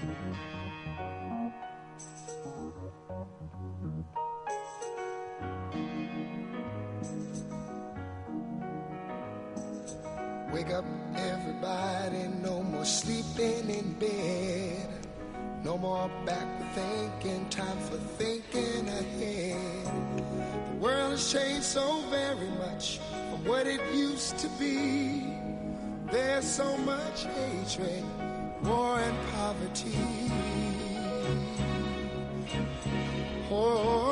Wake up, everybody, no more sleeping in bed. No more back thinking, time for thinking ahead. The world has changed so very much from what it used to be. There's so much hatred war, and poverty. Oh,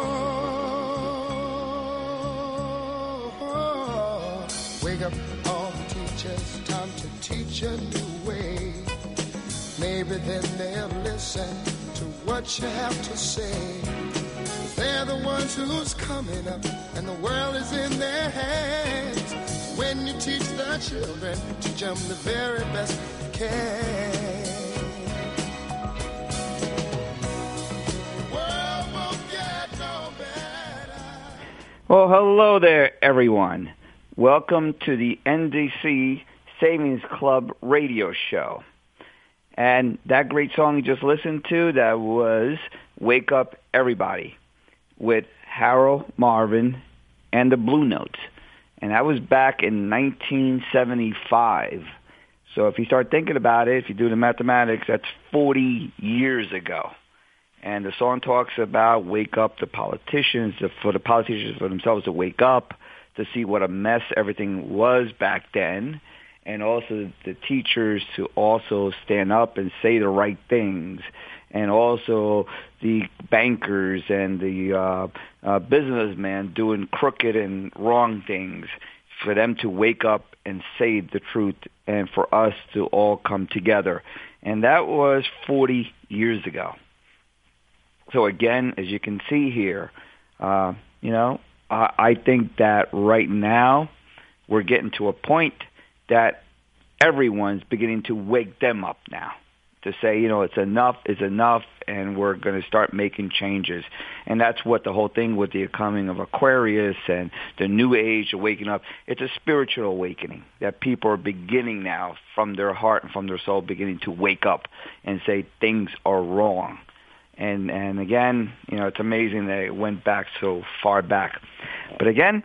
wake up, all the teachers, time to teach a new way. Maybe then they'll listen to what you have to say. They're the ones who's coming up, and the world is in their hands. When you teach the children, teach them the very best you can. Well, hello there, everyone. Welcome to the NDC Savings Club radio show. And that great song you just listened to, that was Wake Up Everybody with Harold Melvin and the Blue Notes. And that was back in 1975. So if you start thinking about it, if you do the mathematics, that's 40 years ago. And the song talks about wake up the politicians, for the politicians for themselves to wake up, to see what a mess everything was back then, and also the teachers to also stand up and say the right things, and also the bankers and the uh, uh, businessmen doing crooked and wrong things, for them to wake up and say the truth, and for us to all come together. And that was 40 years ago. So again, as you can see here, uh, you know, I, I think that right now we're getting to a point that everyone's beginning to wake them up now to say, you know, it's enough is enough, and we're going to start making changes. And that's what the whole thing with the coming of Aquarius and the new age waking up. It's a spiritual awakening that people are beginning now from their heart and from their soul, beginning to wake up and say things are wrong. And and again, you know, it's amazing that it went back so far back. But again,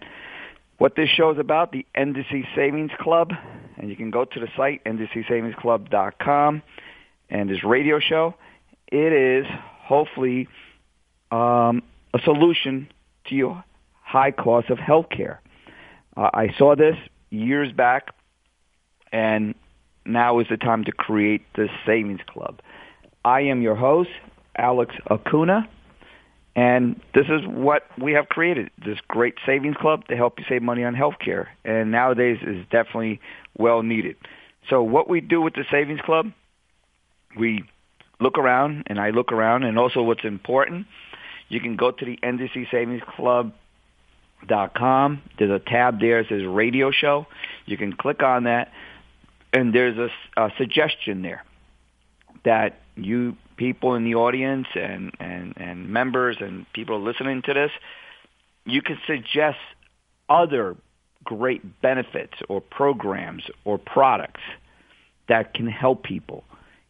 what this show is about, the NDC Savings Club, and you can go to the site, ndcsavingsclub.com, and this radio show, it is hopefully um, a solution to your high cost of health care. Uh, I saw this years back, and now is the time to create this savings club. I am your host, Alex Acuna. And this is what we have created, this great savings club to help you save money on healthcare. And nowadays is definitely well needed. So what we do with the savings club, we look around and I look around and also what's important, you can go to the NDC Savings Club dot com. There's a tab there that says radio show. You can click on that and there's a, a suggestion there that you people in the audience and, and, and members and people listening to this, you can suggest other great benefits or programs or products that can help people,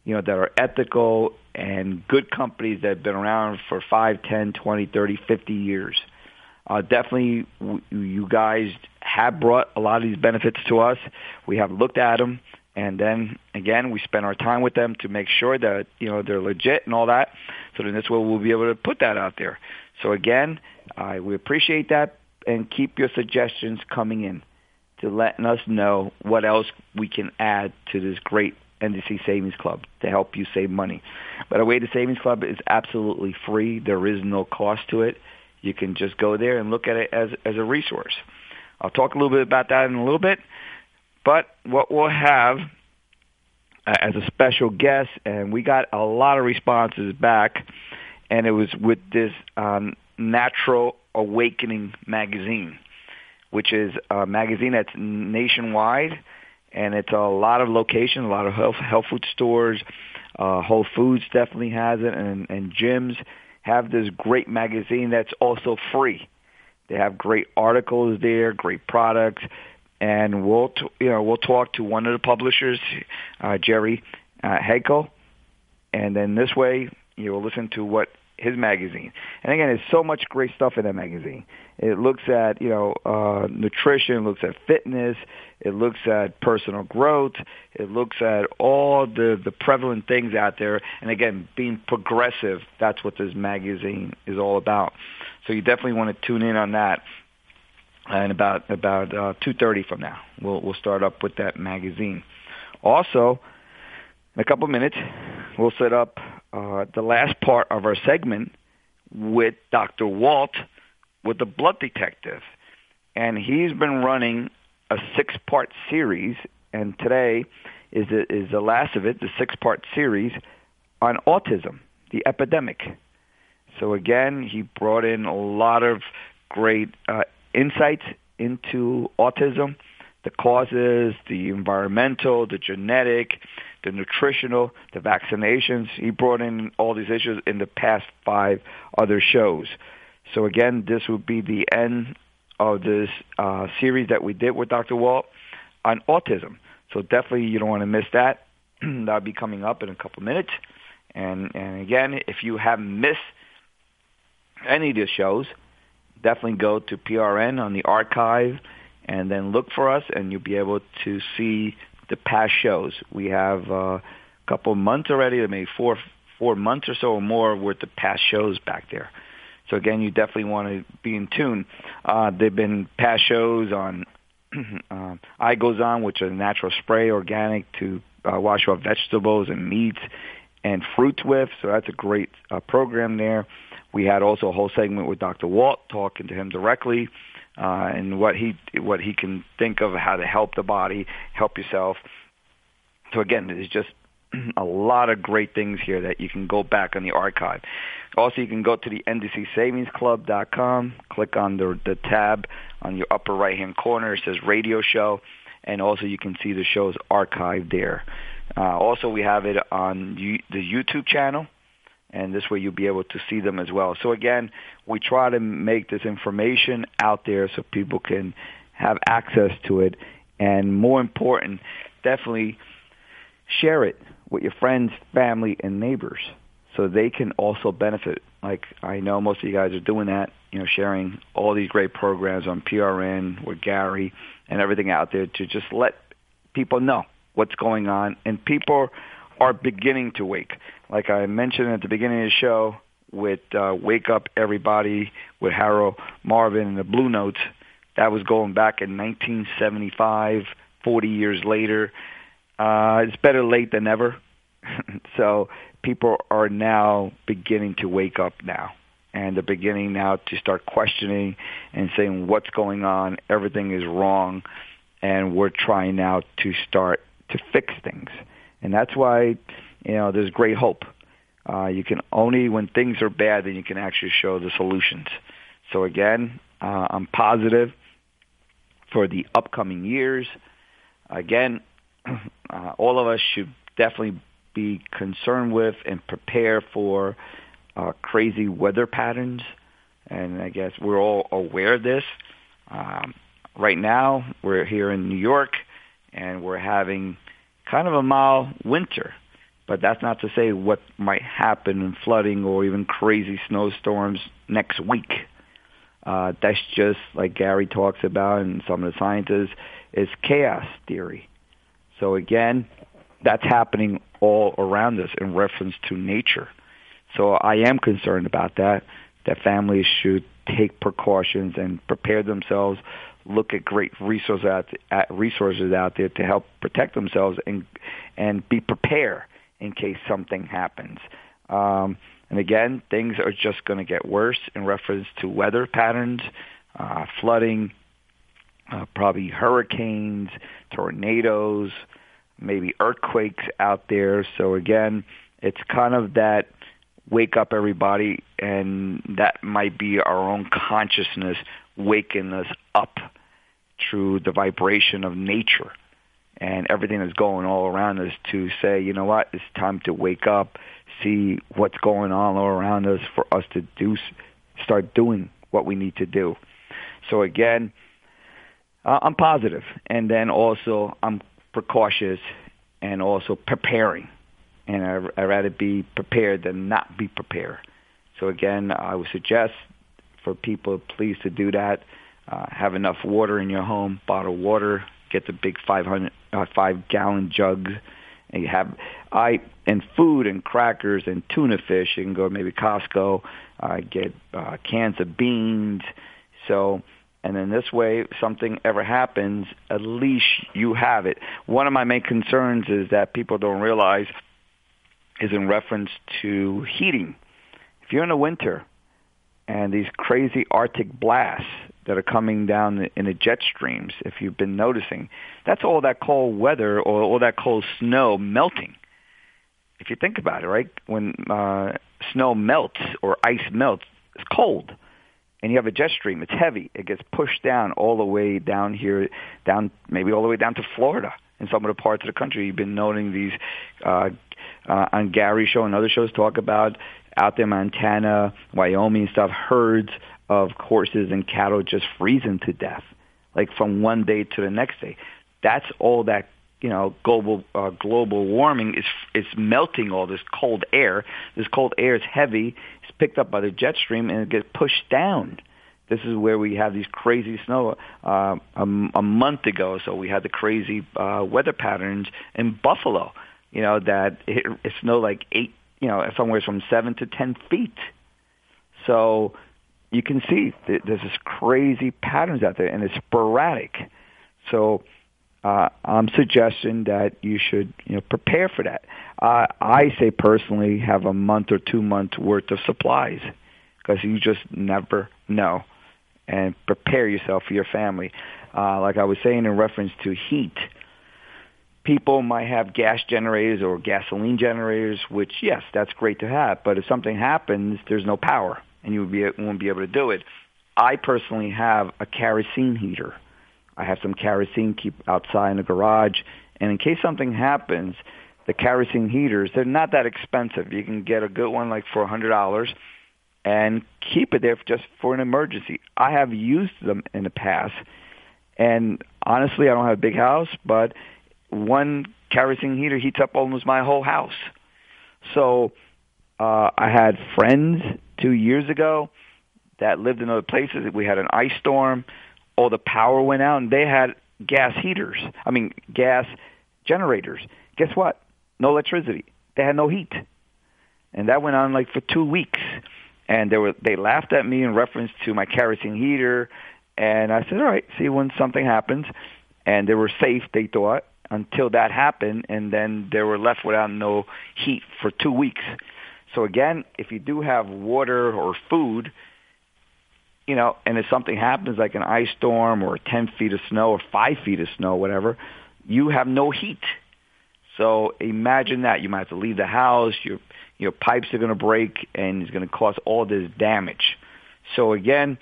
you know, that are ethical and good companies that have been around for 5, 10, 20, 30, 50 years. Uh, definitely, w- you guys have brought a lot of these benefits to us. We have looked at them and then again we spend our time with them to make sure that you know they're legit and all that so then this way we'll be able to put that out there so again uh, we appreciate that and keep your suggestions coming in to letting us know what else we can add to this great NDC Savings Club to help you save money. By the way, the Savings Club is absolutely free. There is no cost to it. You can just go there and look at it as, as a resource. I'll talk a little bit about that in a little bit. But what we'll have uh, as a special guest, and we got a lot of responses back, and it was with this um, Natural Awakening magazine, which is a magazine that's nationwide, and it's a lot of locations, a lot of health, health food stores. Uh, Whole Foods definitely has it, and, and gyms have this great magazine that's also free. They have great articles there, great products and we'll t- you know we'll talk to one of the publishers, uh, Jerry uh, Hagel, and then this way you'll listen to what his magazine. And again, there's so much great stuff in that magazine. It looks at, you know, uh, nutrition, looks at fitness, it looks at personal growth, it looks at all the, the prevalent things out there. And again, being progressive, that's what this magazine is all about. So you definitely want to tune in on that. And about about uh, 2:30 from now, we'll we'll start up with that magazine. Also, in a couple minutes, we'll set up uh, the last part of our segment with Dr. Wald with the blood detective. And he's been running a six-part series, and today is the, is the last of it, the six-part series on autism, the epidemic. So again, he brought in a lot of great uh, insights into autism, the causes, the environmental, the genetic, the nutritional, the vaccinations. He brought in all these issues in the past five other shows. So again, this will be the end of this uh, series that we did with Dr. Wald on autism. So definitely you don't want to miss that. That'll be coming up in a couple minutes. And and again, if you have missed any of the shows, definitely go to PRN on the archive and then look for us, and you'll be able to see the past shows. We have uh, a couple months already, maybe four four months or so or more worth of past shows back there. So again, you definitely want to be in tune. Uh, there've been past shows on uh, I Goes On, which is natural spray, organic to uh, wash off vegetables and meats and fruits with. So that's a great uh, program there. We had also a whole segment with Dr. Wald talking to him directly uh, and what he what he can think of how to help the body, help yourself. So again, there's just a lot of great things here that you can go back on the archive. Also, you can go to the ndcsavingsclub.com, click on the, the tab on your upper right-hand corner. It says radio show, and also you can see the show's archived there. Uh, also, we have it on the YouTube channel, and this way you'll be able to see them as well. So again, we try to make this information out there so people can have access to it, and more important, definitely share it with your friends, family, and neighbors so they can also benefit. Like I know most of you guys are doing that, you know, sharing all these great programs on PRN with Gary and everything out there to just let people know what's going on. And people are beginning to wake. Like I mentioned at the beginning of the show with uh, Wake Up Everybody with Harold Melvin and the Blue Notes, that was going back in 1975, 40 years later. Uh, it's better late than never. so people are now beginning to wake up now. And they're beginning now to start questioning and saying what's going on. Everything is wrong. And we're trying now to start to fix things. And that's why, you know, there's great hope. Uh, you can only, when things are bad, then you can actually show the solutions. So again, uh, I'm positive for the upcoming years. Again, uh, all of us should definitely be concerned with and prepare for uh, crazy weather patterns. And I guess we're all aware of this. Um, right now, we're here in New York, and we're having kind of a mild winter. But that's not to say what might happen in flooding or even crazy snowstorms next week. Uh, that's just like Gary talks about and some of the scientists is chaos theory. So again, that's happening all around us in reference to nature. So I am concerned about that, that families should take precautions and prepare themselves, look at great resources out, resources out there to help protect themselves and, and be prepared in case something happens. Um, and again, things are just going to get worse in reference to weather patterns, uh, flooding, uh, probably hurricanes, tornadoes, maybe earthquakes out there. So again, it's kind of that wake up everybody and that might be our own consciousness waking us up through the vibration of nature and everything that's going all around us to say, you know what, it's time to wake up, see what's going on all around us for us to do, start doing what we need to do. So again, uh, I'm positive, and then also I'm precautious and also preparing. And I, I'd rather be prepared than not be prepared. So again, I would suggest for people please to do that. Uh, have enough water in your home, bottled water. Get the big 500 uh, five gallon jugs. And you have I and food and crackers and tuna fish. You can go maybe Costco, uh, get uh, cans of beans. So and then this way, if something ever happens, at least you have it. One of my main concerns is that people don't realize is in reference to heating. If you're in the winter and these crazy Arctic blasts that are coming down in the jet streams, if you've been noticing, that's all that cold weather or all that cold snow melting. If you think about it, right? When uh, snow melts or ice melts, it's cold. And you have a jet stream, it's heavy. It gets pushed down all the way down here, down maybe all the way down to Florida in some of the parts of the country. You've been noting these uh, uh, on Gary show and other shows talk about out there, Montana, Wyoming, stuff, herds of horses and cattle just freezing to death, like from one day to the next day. That's all that you know global uh, global warming is is melting all this cold air. This cold air is heavy. It's picked up by the jet stream and it gets pushed down. This is where we have these crazy snow. Uh, a, a month ago, so we had the crazy uh, weather patterns in Buffalo. You know that it, it snowed like eight, you know, somewhere from seven to ten feet. So you can see there's this crazy patterns out there, and it's sporadic. So uh, I'm suggesting that you should you know prepare for that. Uh, I say personally have a month or two months worth of supplies because you just never know, and prepare yourself for your family. Uh, like I was saying in reference to heat, people might have gas generators or gasoline generators, which yes, that's great to have. But if something happens, there's no power and you be, won't be able to do it. I personally have a kerosene heater. I have some kerosene keep outside in the garage, and in case something happens, the kerosene heaters they're not that expensive. You can get a good one like for a hundred dollars, and keep it there just for an emergency. I have used them in the past, and honestly, I don't have a big house, but one kerosene heater heats up almost my whole house. So uh, I had friends two years ago that lived in other places. We had an ice storm. All the power went out, and they had gas heaters. I mean, gas generators. Guess what? No electricity. They had no heat, and that went on like for two weeks. And they were they laughed at me in reference to my kerosene heater, and I said, "All right, see when something happens." And they were safe, they thought, until that happened, and then they were left without no heat for two weeks. So again, if you do have water or food, you know, and if something happens like an ice storm or 10 feet of snow or 5 feet of snow, whatever, you have no heat. So imagine that. You might have to leave the house. Your, your pipes are going to break and it's going to cause all this damage. So again,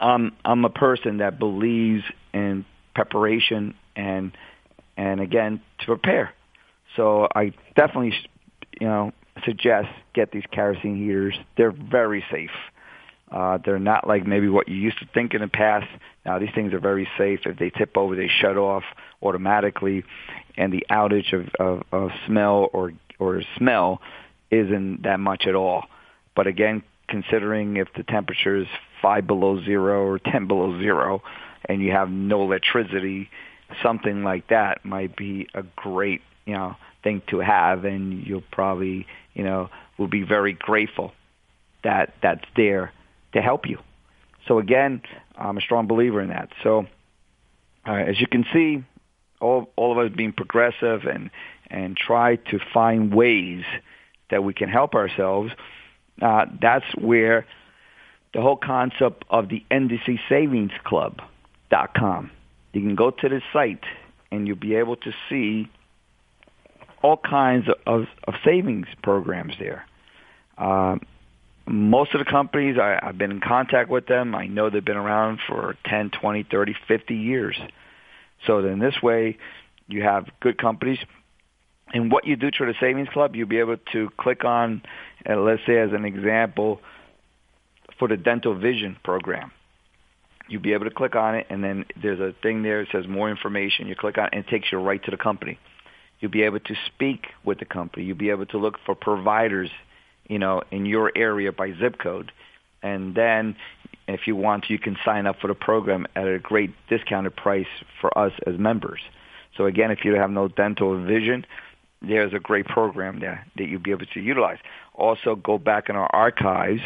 um, I'm a person that believes in preparation and, and again, to prepare. So I definitely, you know, suggest get these kerosene heaters. They're very safe. Uh, they're not like maybe what you used to think in the past. Now these things are very safe. If they tip over, they shut off automatically, and the outage of, of, of smell or or smell isn't that much at all. But again, considering if the temperature is five below zero or ten below zero, and you have no electricity, something like that might be a great you know thing to have, and you'll probably you know, will be very grateful that that's there to help you. So again, I'm a strong believer in that. So uh, as you can see, all all of us being progressive and and try to find ways that we can help ourselves. Uh, that's where the whole concept of the NDC Savings Club.com. You can go to the site and you'll be able to see all kinds of, of savings programs there. Uh, most of the companies, I, I've been in contact with them. I know they've been around for 10, 20, 30, 50 years. So then this way, you have good companies. And what you do through the Savings Club, you'll be able to click on, uh, let's say as an example, for the dental vision program. You'll be able to click on it, and then there's a thing there that says more information. You click on it, and it takes you right to the company. You'll be able to speak with the company. You'll be able to look for providers you know, in your area by zip code. And then if you want, you can sign up for the program at a great discounted price for us as members. So again, if you have no dental vision, there's a great program there that you'll be able to utilize. Also, go back in our archives,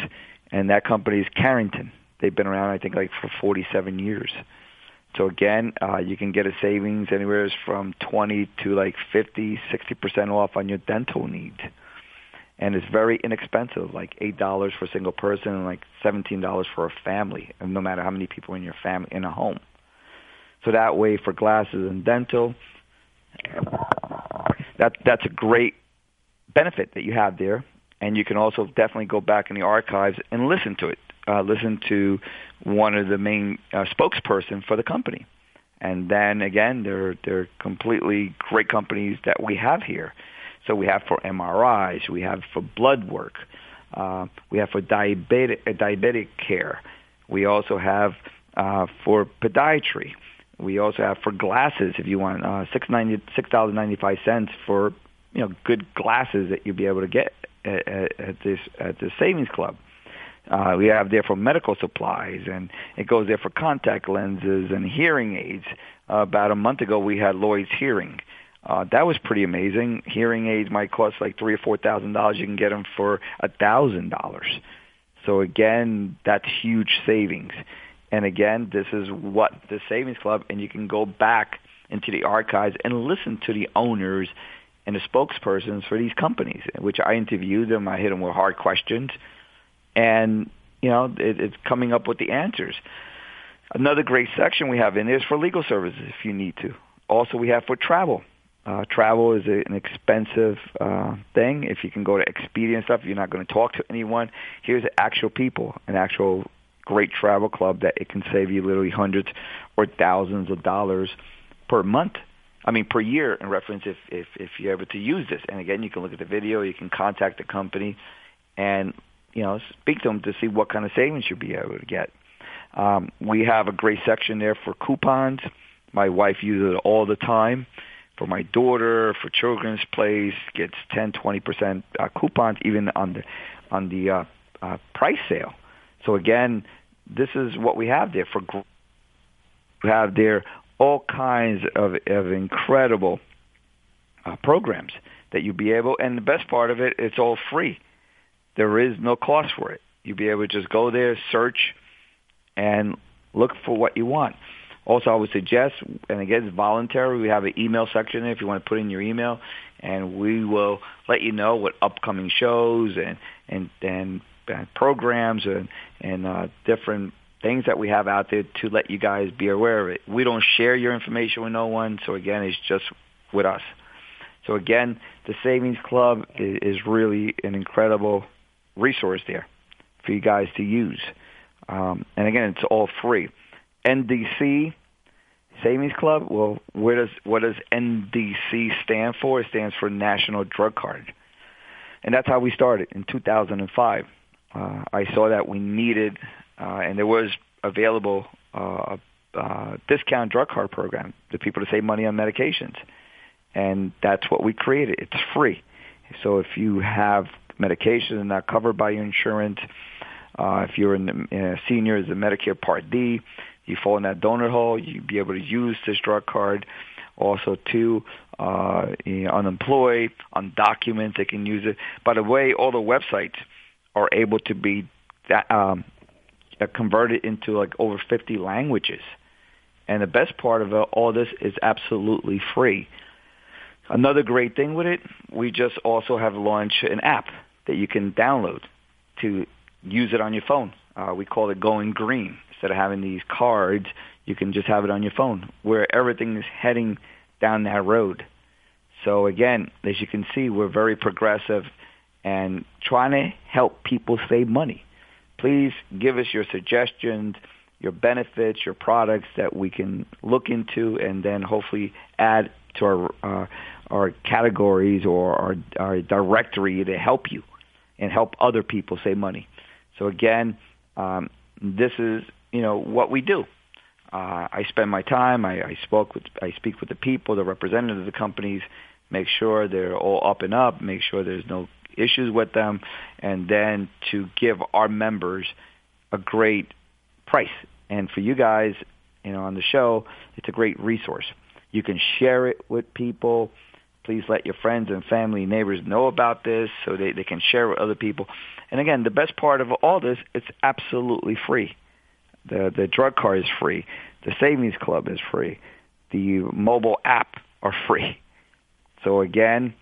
and that company is Careington. They've been around, I think, like for 47 years. So again, uh, you can get a savings anywhere from 20 to like 50, 60% off on your dental needs. And it's very inexpensive, like $8 for a single person and like $17 for a family, no matter how many people in your family, in a home. So that way for glasses and dental, that, that's a great benefit that you have there. And you can also definitely go back in the archives and listen to it uh, listen to one of the main uh, spokesperson for the company. And then again, they're they're completely great companies that we have here. So we have for MRIs, we have for blood work, uh, we have for diabetic uh, diabetic care. We also have uh, for podiatry. We also have for glasses. If you want uh, six ninety six dollars ninety five cents for you know good glasses that you'll be able to get at, at, at this at the savings club. Uh, we have there for medical supplies, and it goes there for contact lenses and hearing aids. Uh, about a month ago, we had Lloyd's Hearing. Uh, that was pretty amazing. Hearing aids might cost like three or four thousand dollars. You can get them for a thousand dollars. So again, that's huge savings. And again, this is what the Savings Club, and you can go back into the archives and listen to the owners and the spokespersons for these companies, which I interviewed them. I hit them with hard questions and you know it, it's coming up with the answers. Another great section we have in there is for legal services if you need to. Also, we have for travel. Uh, travel is a, an expensive uh, thing. If you can go to Expedia and stuff, you're not going to talk to anyone. Here's actual people, an actual great travel club that it can save you literally hundreds or thousands of dollars per month. I mean, per year in reference if, if, if you're able to use this. And again, you can look at the video, you can contact the company and you know, speak to them to see what kind of savings you'll be able to get. Um, we have a great section there for coupons. My wife uses it all the time. For my daughter, for children's place, gets 10, 20% uh, coupons even on the on the uh, uh, price sale. So again, this is what we have there for. We have there all kinds of, of incredible uh, programs that you'll be able, and the best part of it, it's all free. There is no cost for it. You'll be able to just go there, search, and look for what you want. Also, I would suggest, and again, it's voluntary. We have an email section there if you want to put in your email, and we will let you know what upcoming shows and and and, and programs and and uh, different things that we have out there to let you guys be aware of it. We don't share your information with no one, so again, it's just with us. So again, the Savings Club is, is really an incredible resource there for you guys to use. Um, and again, it's all free. NDC Savings Club. Well, where does what does NDC stand for? It stands for National Drug Card, and that's how we started in 2005. Uh, I saw that we needed, uh, and there was available uh, a uh, discount drug card program to people to save money on medications, and that's what we created. It's free. So if you have medications are not covered by your insurance. Uh, if you're in the uh, senior as a Medicare Part D, you fall in that donut hole, you'd be able to use this drug card. Also, too, uh, you know, unemployed, undocumented, they can use it. By the way, all the websites are able to be that, um, uh, converted into like over 50 languages. And the best part of all this is absolutely free. Another great thing with it, we just also have launched an app that you can download to use it on your phone. Uh, we call it going green. Instead of having these cards, you can just have it on your phone where everything is heading down that road. So again, as you can see, we're very progressive and trying to help people save money. Please give us your suggestions, your benefits, your products that we can look into and then hopefully add to our uh, our categories or our, our directory to help you and help other people save money. So again, um, this is you know what we do. Uh, I spend my time. I, I spoke with I speak with the people, the representatives of the companies, make sure they're all up and up, make sure there's no issues with them, and then to give our members a great price. And for you guys, you know, on the show, it's a great resource. You can share it with people. Please let your friends and family, neighbors know about this so they, they can share with other people. And again, the best part of all this, it's absolutely free. The the drug card is free. The savings club is free. The mobile app are free. So again,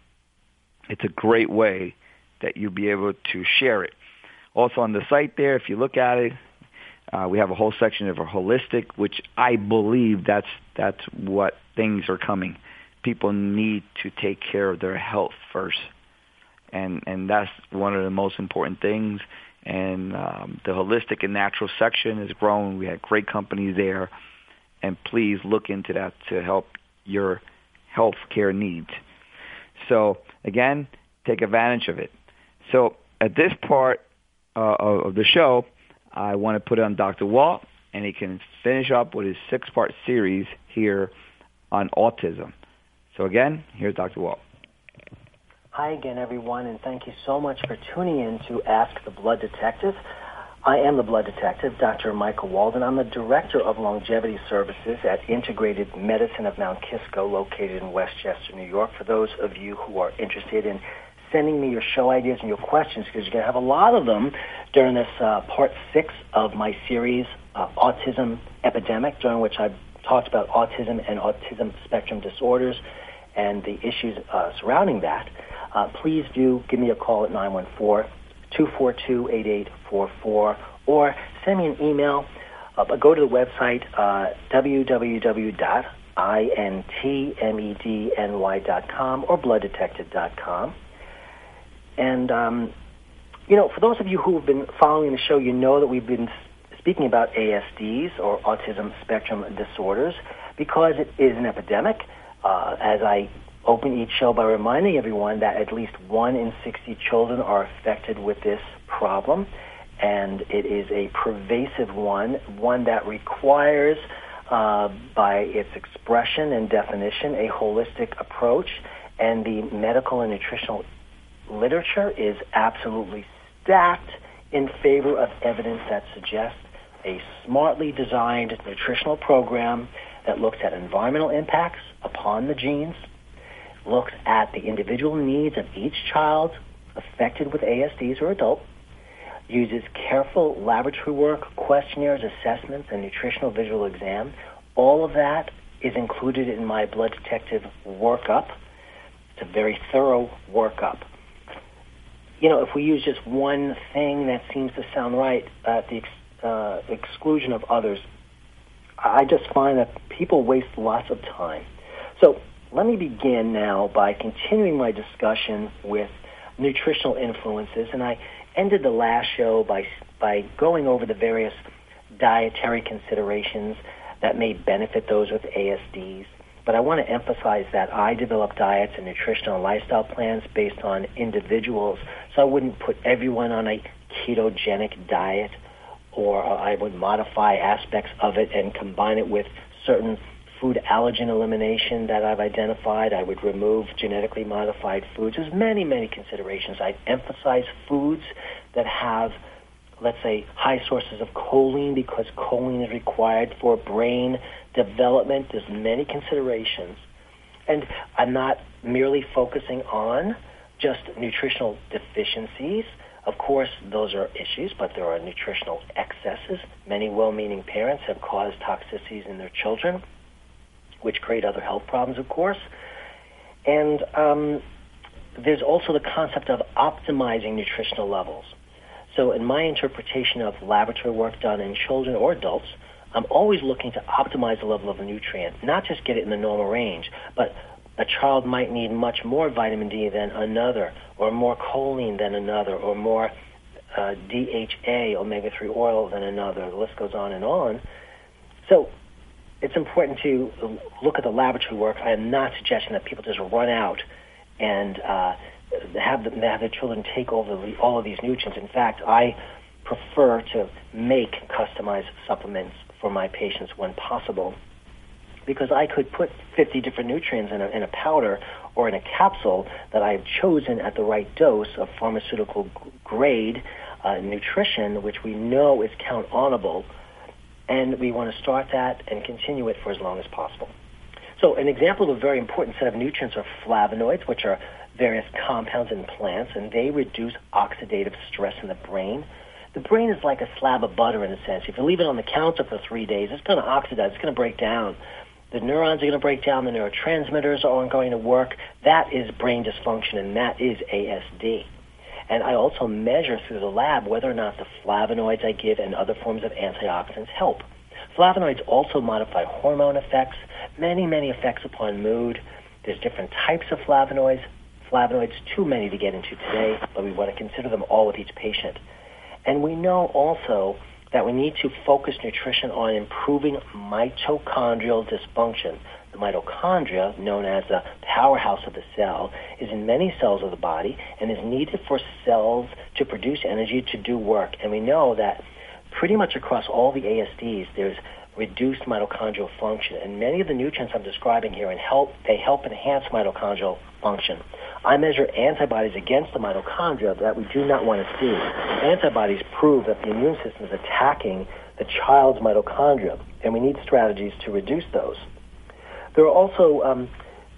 it's a great way that you'll be able to share it. Also on the site there, if you look at it, uh, we have a whole section of a holistic, which I believe that's that's what things are coming. People need to take care of their health first, and and that's one of the most important things. And um, the holistic and natural section is growing. We had great companies there, and please look into that to help your health care needs. So again, take advantage of it. So at this part uh, of the show, I want to put on Dr. Wald, and he can finish up with his six-part series here on autism. So again, here's Dr. Wald. Hi again, everyone, and thank you so much for tuning in to Ask the Blood Detective. I am the Blood Detective, Dr. Michael Walden. I'm the Director of Longevity Services at Integrated Medicine of Mount Kisco, located in Westchester, New York. For those of you who are interested in sending me your show ideas and your questions because you're going to have a lot of them during this uh, part six of my series, uh, Autism Epidemic, during which I've talked about autism and autism spectrum disorders and the issues uh, surrounding that. Uh, please do give me a call at 914-242-8844 or send me an email. Uh, go to the website uh, www.intmedny.com or blooddetective.com. And, um, you know, for those of you who have been following the show, you know that we've been speaking about ASDs or autism spectrum disorders because it is an epidemic. Uh, as I open each show by reminding everyone that at least one in 60 children are affected with this problem, and it is a pervasive one, one that requires, uh, by its expression and definition, a holistic approach, and the medical and nutritional literature is absolutely stacked in favor of evidence that suggests a smartly designed nutritional program that looks at environmental impacts upon the genes, looks at the individual needs of each child affected with ASDs or adult, uses careful laboratory work, questionnaires, assessments, and nutritional visual exam. All of that is included in my blood detective workup. It's a very thorough workup you know, if we use just one thing that seems to sound right at the ex- uh, exclusion of others, I just find that people waste lots of time. So let me begin now by continuing my discussion with nutritional influences, and I ended the last show by by going over the various dietary considerations that may benefit those with ASDs. But I want to emphasize that I develop diets and nutritional and lifestyle plans based on individuals. So I wouldn't put everyone on a ketogenic diet or I would modify aspects of it and combine it with certain food allergen elimination that I've identified. I would remove genetically modified foods. There's many, many considerations. I'd emphasize foods that have, let's say, high sources of choline because choline is required for brain development. There's many considerations. And I'm not merely focusing on just nutritional deficiencies. Of course, those are issues, but there are nutritional excesses. Many well-meaning parents have caused toxicities in their children, which create other health problems, of course. And um, there's also the concept of optimizing nutritional levels. So in my interpretation of laboratory work done in children or adults, I'm always looking to optimize the level of a nutrient, not just get it in the normal range, but a child might need much more vitamin D than another, or more choline than another, or more uh, DHA, omega-3 oil than another. The list goes on and on. So it's important to look at the laboratory work. I am not suggesting that people just run out and uh, have, the, have their children take over all of these nutrients. In fact, I prefer to make customized supplements for my patients when possible. Because I could put 50 different nutrients in a, in a powder or in a capsule that I have chosen at the right dose of pharmaceutical grade uh, nutrition, which we know is count onable, and we want to start that and continue it for as long as possible. So an example of a very important set of nutrients are flavonoids, which are various compounds in plants, and they reduce oxidative stress in the brain. The brain is like a slab of butter in a sense. If you leave it on the counter for three days, it's going to oxidize, it's going to break down. The neurons are going to break down, the neurotransmitters aren't going to work. That is brain dysfunction, and that is ASD. And I also measure through the lab whether or not the flavonoids I give and other forms of antioxidants help. Flavonoids also modify hormone effects, many, many effects upon mood. There's different types of flavonoids. Flavonoids, too many to get into today, but we want to consider them all with each patient. And we know also that we need to focus nutrition on improving mitochondrial dysfunction. The mitochondria, known as the powerhouse of the cell, is in many cells of the body and is needed for cells to produce energy to do work. And we know that pretty much across all the ASDs, there's reduced mitochondrial function. And many of the nutrients I'm describing here and help they help enhance mitochondrial function. I measure antibodies against the mitochondria that we do not want to see. Antibodies prove that the immune system is attacking the child's mitochondria, and we need strategies to reduce those. There are also um,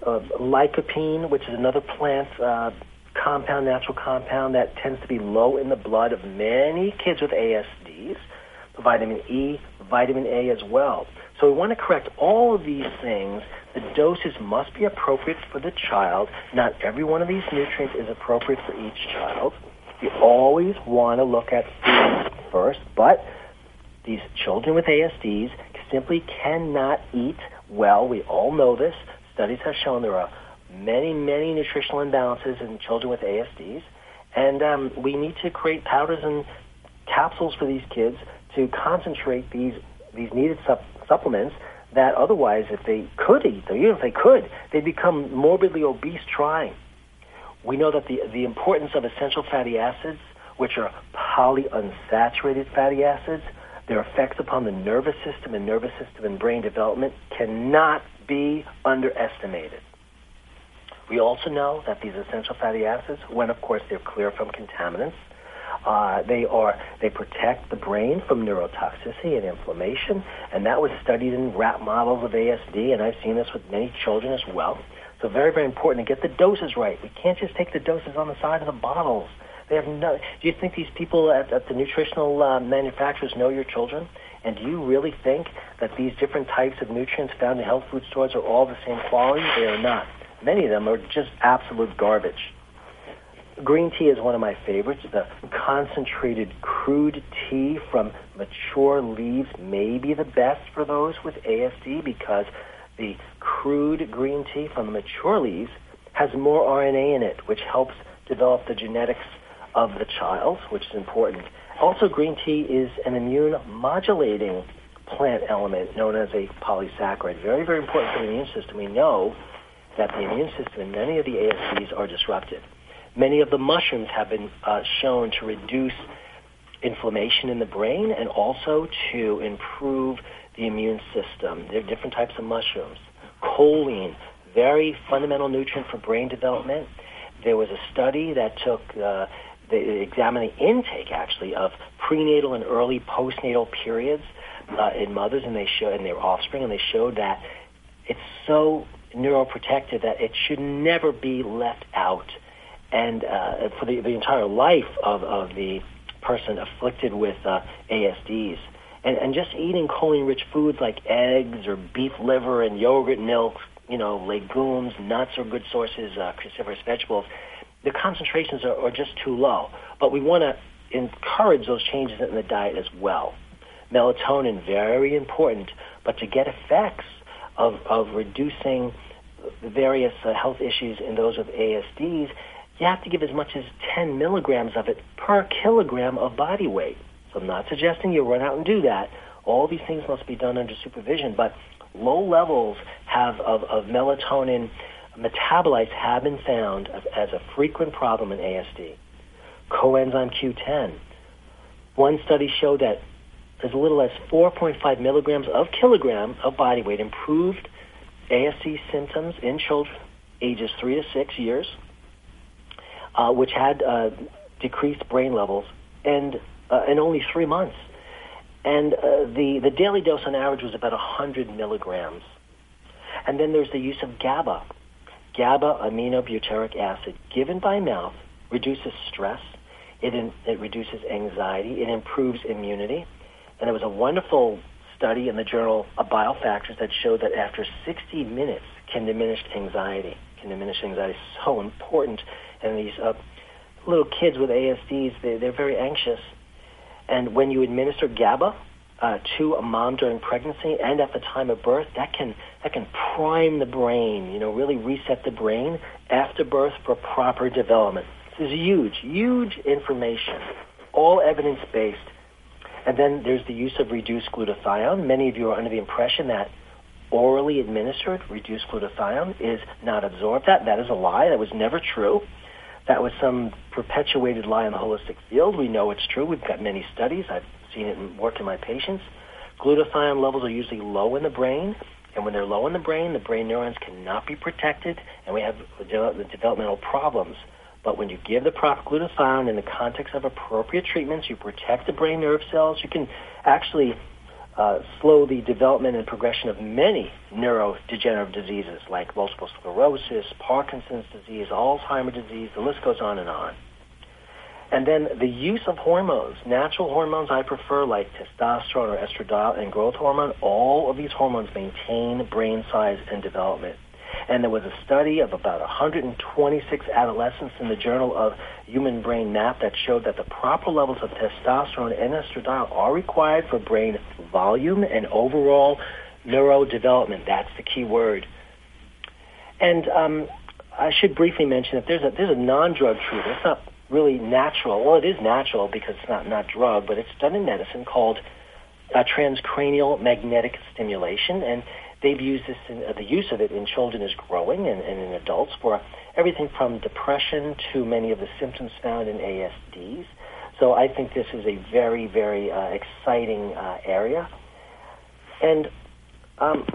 uh, lycopene, which is another plant uh, compound, natural compound that tends to be low in the blood of many kids with ASDs. Vitamin E, vitamin A as well. So we want to correct all of these things. The doses must be appropriate for the child. Not every one of these nutrients is appropriate for each child. You always want to look at food first, but these children with ASDs simply cannot eat well. We all know this. Studies have shown there are many, many nutritional imbalances in children with ASDs, and um, we need to create powders and capsules for these kids to concentrate these these needed sup- supplements that otherwise, if they could eat them, even if they could, they become morbidly obese trying. We know that the the importance of essential fatty acids, which are polyunsaturated fatty acids, their effects upon the nervous system and nervous system and brain development cannot be underestimated. We also know that these essential fatty acids, when of course they're clear from contaminants, uh, they are they protect the brain from neurotoxicity and inflammation, and that was studied in rat models of ASD, and I've seen this with many children as well. So very very important to get the doses right. We can't just take the doses on the side of the bottles. They have no. Do you think these people at, at the nutritional uh, manufacturers know your children? And do you really think that these different types of nutrients found in health food stores are all the same quality? They are not. Many of them are just absolute garbage. Green tea is one of my favorites. The concentrated crude tea from mature leaves may be the best for those with ASD because the crude green tea from the mature leaves has more RNA in it, which helps develop the genetics of the child, which is important. Also, green tea is an immune modulating plant element known as a polysaccharide. Very, very important for the immune system. We know that the immune system in many of the ASDs are disrupted. Many of the mushrooms have been uh, shown to reduce inflammation in the brain and also to improve the immune system. There are different types of mushrooms. Choline, very fundamental nutrient for brain development. There was a study that took uh, they examined the intake actually of prenatal and early postnatal periods uh, in mothers and they showed and their offspring, and they showed that it's so neuroprotective that it should never be left out and uh, for the, the entire life of, of the person afflicted with uh, ASDs. And, and just eating choline-rich foods like eggs or beef liver and yogurt, milk, you know, legumes, nuts are good sources, uh, cruciferous vegetables. The concentrations are, are just too low. But we want to encourage those changes in the diet as well. Melatonin, very important, but to get effects of, of reducing various uh, health issues in those with ASDs, you have to give as much as 10 milligrams of it per kilogram of body weight. So I'm not suggesting you run out and do that. All these things must be done under supervision, but low levels have of, of melatonin metabolites have been found as a frequent problem in ASD. Coenzyme Q10. One study showed that as little as 4.5 milligrams of kilogram of body weight improved ASD symptoms in children ages 3 to 6 years, uh, which had uh, decreased brain levels, and uh, in only three months. And uh, the, the daily dose on average was about 100 milligrams. And then there's the use of GABA. GABA aminobutyric acid given by mouth reduces stress, it, in, it reduces anxiety, it improves immunity. And there was a wonderful study in the journal of Biofactors that showed that after 60 minutes can diminish anxiety, can diminish anxiety. So important. And these uh, little kids with ASDs, they, they're very anxious. And when you administer GABA uh, to a mom during pregnancy and at the time of birth, that can that can prime the brain. You know, really reset the brain after birth for proper development. This is huge, huge information, all evidence based. And then there's the use of reduced glutathione. Many of you are under the impression that orally administered reduced glutathione is not absorbed. That that is a lie. That was never true. That was some perpetuated lie in the holistic field. We know it's true. We've got many studies. I've seen it work in my patients. Glutathione levels are usually low in the brain, and when they're low in the brain, the brain neurons cannot be protected, and we have the developmental problems. But when you give the proper glutathione in the context of appropriate treatments, you protect the brain nerve cells. You can actually uh, slow the development and progression of many neurodegenerative diseases like multiple sclerosis, Parkinson's disease, Alzheimer's disease, the list goes on and on. And then the use of hormones, natural hormones I prefer like testosterone or estradiol and growth hormone, all of these hormones maintain brain size and development. And there was a study of about 126 adolescents in the Journal of Human Brain Map that showed that the proper levels of testosterone and estradiol are required for brain volume and overall neurodevelopment. That's the key word. And um, I should briefly mention that there's a there's a non-drug treatment. It's not really natural. Well, it is natural because it's not not drug, but it's done in medicine called uh, transcranial magnetic stimulation, and they've used this. In, uh, the use of it in children is growing, and, and in adults for everything from depression to many of the symptoms found in ASDs. So I think this is a very, very uh, exciting uh, area. And um,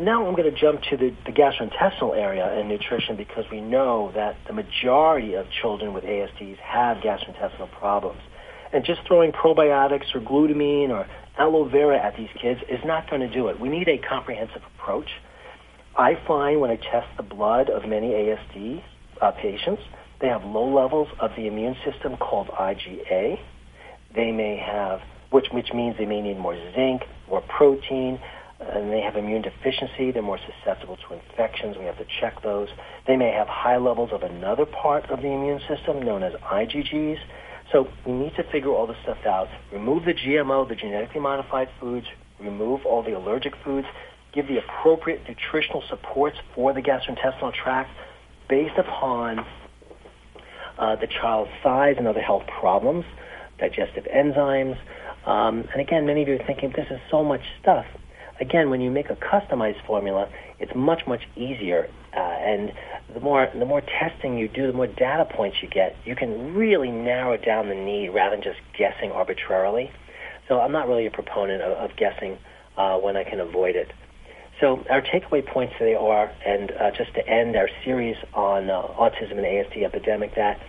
now I'm going to jump to the, the gastrointestinal area and nutrition because we know that the majority of children with ASDs have gastrointestinal problems. And just throwing probiotics or glutamine or aloe vera at these kids is not going to do it. We need a comprehensive approach. I find when I test the blood of many ASD uh, patients, they have low levels of the immune system called IgA. They may have, which, which means they may need more zinc, more protein, and they have immune deficiency. They're more susceptible to infections. We have to check those. They may have high levels of another part of the immune system known as IgGs. So we need to figure all this stuff out. Remove the GMO, the genetically modified foods, remove all the allergic foods, give the appropriate nutritional supports for the gastrointestinal tract based upon uh, the child's size and other health problems, digestive enzymes. Um, and again, many of you are thinking, this is so much stuff. Again, when you make a customized formula, it's much, much easier. Uh, and the more the more testing you do, the more data points you get, you can really narrow down the need rather than just guessing arbitrarily. So I'm not really a proponent of, of guessing uh, when I can avoid it. So our takeaway points today are, and uh, just to end our series on uh, autism and ASD epidemic, that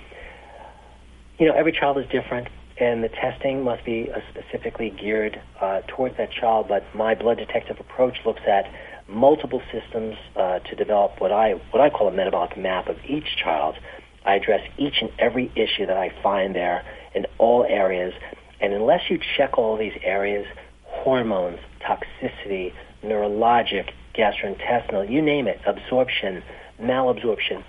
you know every child is different, and the testing must be uh, specifically geared uh, towards that child. But my blood detective approach looks at multiple systems uh, to develop what I what I call a metabolic map of each child. I address each and every issue that I find there in all areas, and unless you check all these areas, hormones, toxicity, neurologic, gastrointestinal, you name it, absorption, malabsorption,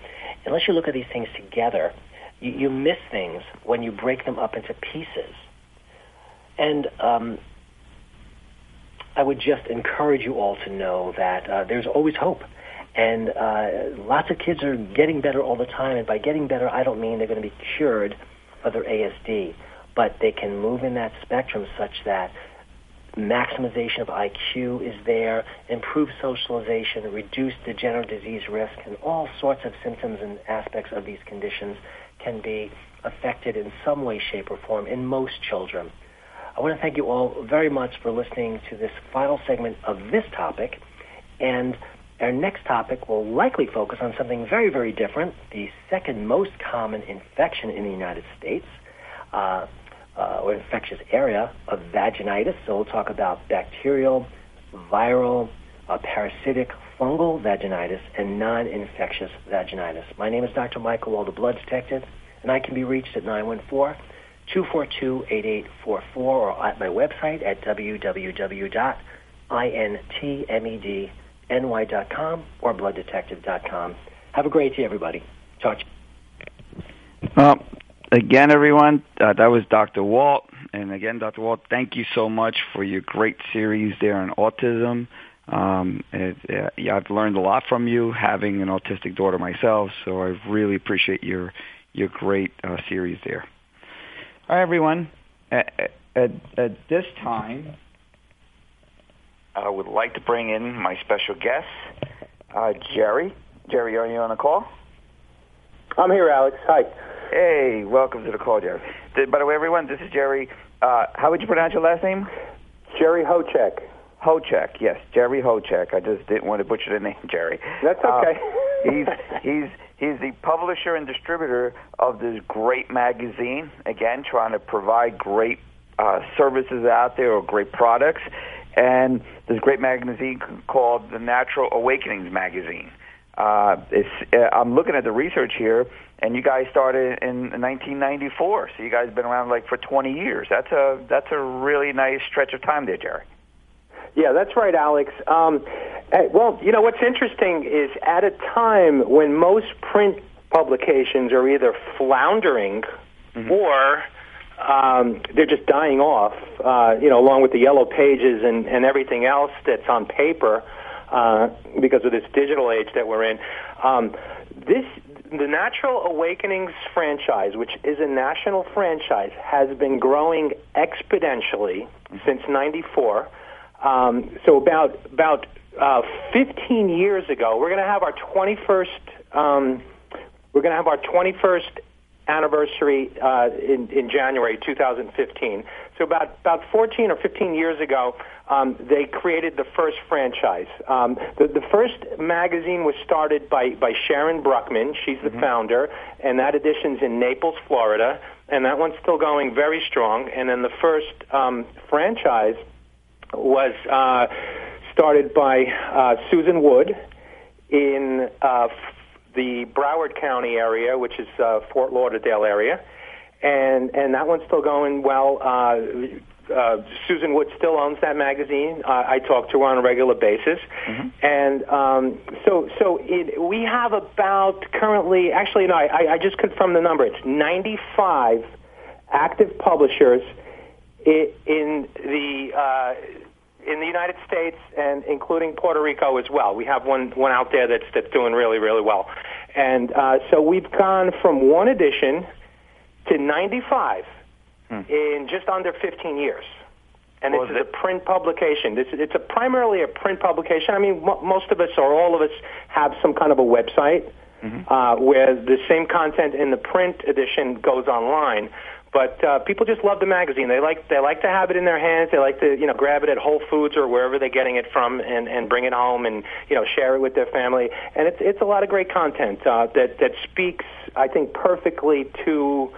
unless you look at these things together, you, you miss things when you break them up into pieces. And um, I would just encourage you all to know that uh, there's always hope. And uh, lots of kids are getting better all the time. And by getting better, I don't mean they're going to be cured of their ASD, but they can move in that spectrum such that maximization of IQ is there, improved socialization, reduced degenerative disease risk, and all sorts of symptoms and aspects of these conditions can be affected in some way, shape, or form in most children. I want to thank you all very much for listening to this final segment of this topic. And our next topic will likely focus on something very, very different, the second most common infection in the United States, uh, uh, or infectious area of vaginitis. So we'll talk about bacterial, viral, uh, parasitic, fungal vaginitis, and non-infectious vaginitis. My name is Dr. Michael Wald, the blood detective, and I can be reached at 914-242-8844 or at my website at www.intmedny.com or blooddetective.com. Have a great day, everybody. Talk to you. Um, again, everyone, uh, that was Dr. Wald. And again, Dr. Wald, thank you so much for your great series there on autism. Um, it, uh, yeah, I've learned a lot from you, having an autistic daughter myself. So I really appreciate your your great uh, series there. All right, everyone. At, at, at this time, I would like to bring in my special guest, uh, Jerry. Jerry, are you on the call? I'm here, Alex. Hi. Hey, welcome to the call, Jerry. By the way, everyone, this is Jerry. Uh, how would you pronounce your last name? Jerry Hochek. Hochek, yes, Jerry Hochek. I just didn't want to butcher the name, Jerry. That's okay. Uh, he's he's he's the publisher and distributor of this great magazine. Again, trying to provide great uh, services out there or great products, and this great magazine called the Natural Awakenings magazine. Uh, it's, uh, I'm looking at the research here, and you guys started in 1994, so you guys have been around like for 20 years. That's a that's a really nice stretch of time there, Jerry. Yeah, that's right, Alex. Um, eh, well, you know what's interesting is at a time when most print publications are either floundering mm-hmm. or um, they're just dying off. Uh, you know, along with the yellow pages and, and everything else that's on paper uh, because of this digital age that we're in. Um, this the Natural Awakenings franchise, which is a national franchise, has been growing exponentially since '94. Um, so about about uh, 15 years ago, we're going to have our 21st. Um, we're going to have our 21st anniversary uh, in, in January 2015. So about about 14 or 15 years ago, um, they created the first franchise. Um, the, the first magazine was started by, by Sharon Bruckman. She's the mm-hmm. founder, and that edition's in Naples, Florida, and that one's still going very strong. And then the first um, franchise was uh, started by uh, Susan Wood in uh, the Broward County area, which is uh, Fort Lauderdale area, and and that one's still going well. Uh, uh, Susan Wood still owns that magazine. Uh, I talk to her on a regular basis, mm-hmm. and um, so so it, we have about currently. Actually, no, I, I just confirmed the number. It's 95 active publishers in, in the. Uh, in the United States and including Puerto Rico as well. We have one one out there that's that's doing really really well, and uh, so we've gone from one edition to 95 hmm. in just under 15 years. And well, this is a print publication. This it's a primarily a print publication. I mean, most of us or all of us have some kind of a website mm-hmm. uh, where the same content in the print edition goes online. But uh, people just love the magazine. They like they like to have it in their hands. They like to you know grab it at Whole Foods or wherever they're getting it from and and bring it home and you know share it with their family. And it's it's a lot of great content uh, that that speaks I think perfectly to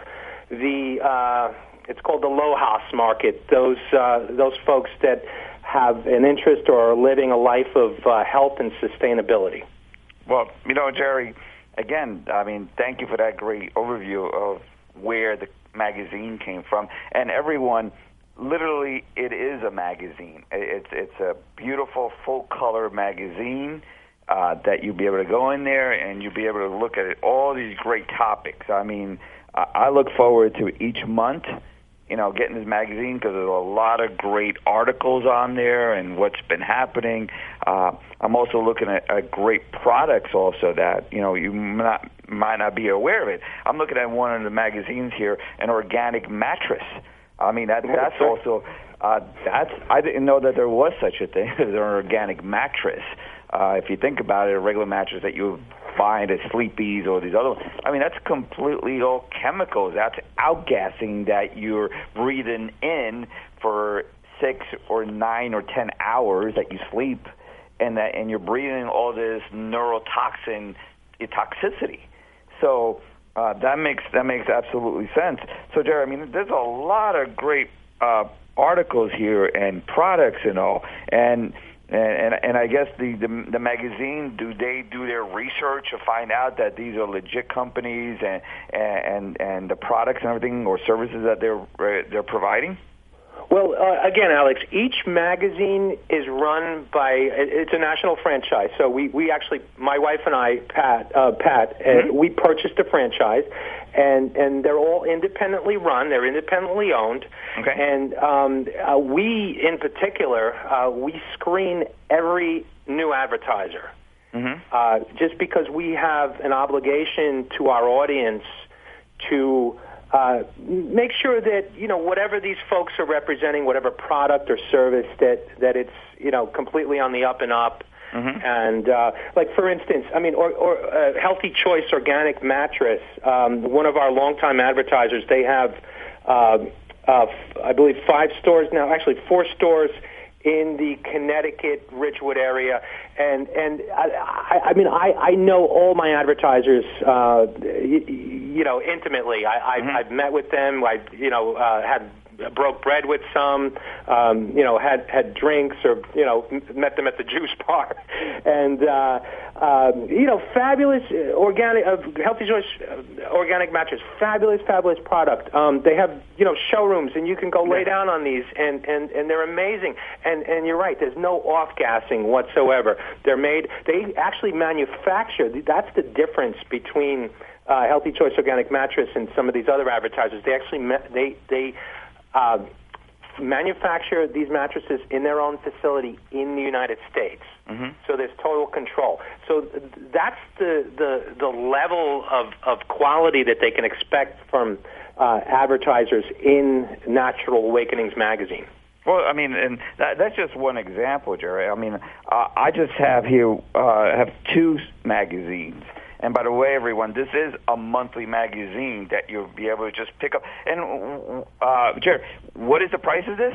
the uh, it's called the LOHAS market. Those uh, those folks that have an interest or are living a life of uh, health and sustainability. Well, you know, Jerry, again, I mean, thank you for that great overview of where the magazine came from, and everyone. Literally, it is a magazine. It's it's a beautiful full color magazine uh, that you'll be able to go in there and you'll be able to look at it, all these great topics. I mean, I look forward to each month, you know, getting this magazine because there's a lot of great articles on there and what's been happening. Uh, I'm also looking at, at great products also that you know you not, might not be aware of it. I'm looking at one of the magazines here, an organic mattress. I mean that that's also Uh, that's I didn't know that there was such a thing as an organic mattress. Uh, if you think about it, a regular mattress that you find at Sleepy's or these other, I mean, that's completely all chemicals. That's outgassing that you're breathing in for six or nine or ten hours that you sleep, and that and you're breathing all this neurotoxin toxicity. So uh, that makes that makes absolutely sense. So, Jerry, I mean, there's a lot of great uh, articles here and products and all, and and and, and I guess the, the the magazine do they do their research to find out that these are legit companies and and and the products and everything or services that they're uh, they're providing. Well, uh, again, Alex, each magazine is run by it's a national franchise. So we, we actually, my wife and I, Pat, uh, Pat, uh, mm-hmm. we purchased a franchise, and and they're all independently run. They're independently owned, okay. and um, uh, we, in particular, uh, we screen every new advertiser. Mm-hmm. Uh, just because we have an obligation to our audience to uh, make sure that you know whatever these folks are representing, whatever product or service that that it's you know completely on the up and up. Mm-hmm. And uh, like for instance, I mean, or, or uh, Healthy Choice organic mattress. Um, one of our longtime advertisers, they have, uh, uh, I believe, five stores now. Actually, four stores in the Connecticut Ridgewood area, and and I, I, I mean I, I know all my advertisers, uh, you, you know, intimately. I, I've, mm-hmm. I've met with them. I've you know uh, had broke bread with some, um, you know, had had drinks or you know met them at the juice bar, and uh, um, you know, fabulous uh, organic, uh, healthy choice uh, organic mattress, fabulous, fabulous product. Um, they have you know showrooms, and you can go lay down on these, and and and they're amazing. And and you're right, there's no off gassing whatsoever. They're made. They actually manufacture. That's the difference between. Uh, Healthy Choice Organic Mattress and some of these other advertisers, they actually they they uh, manufacture these mattresses in their own facility in the United States. Mm-hmm. So there's total control. So that's the, the, the level of, of quality that they can expect from uh, advertisers in Natural Awakenings magazine. Well, I mean, and that, that's just one example, Jerry. I mean, uh, I just have here uh, have two magazines and by the way, everyone, this is a monthly magazine that you'll be able to just pick up. And uh, Jared, what is the price of this?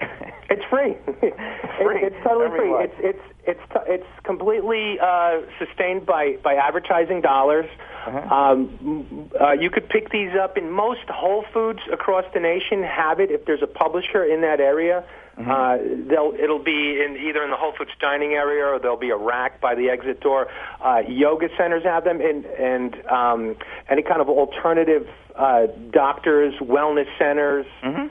it's free. free. it's totally Everyone. free. It's it's it's t- it's completely uh, sustained by by advertising dollars. Uh-huh. Um, uh, you could pick these up in most Whole Foods across the nation. Have it if there's a publisher in that area. Mm-hmm. Uh, they'll it'll be in either in the Whole Foods dining area or there'll be a rack by the exit door. Uh, yoga centers have them, and and um, any kind of alternative uh, doctors, wellness centers. Mm-hmm.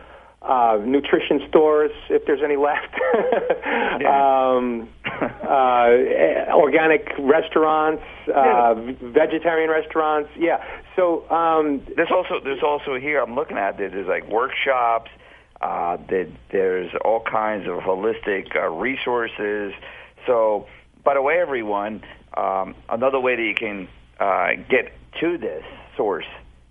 Uh, nutrition stores, if there's any left, um, uh, organic restaurants, uh, vegetarian restaurants. Yeah. So um, there's also there's also here I'm looking at it. There's like workshops. Uh, that there's all kinds of holistic uh, resources. So, by the way, everyone, um, another way that you can uh, get to this source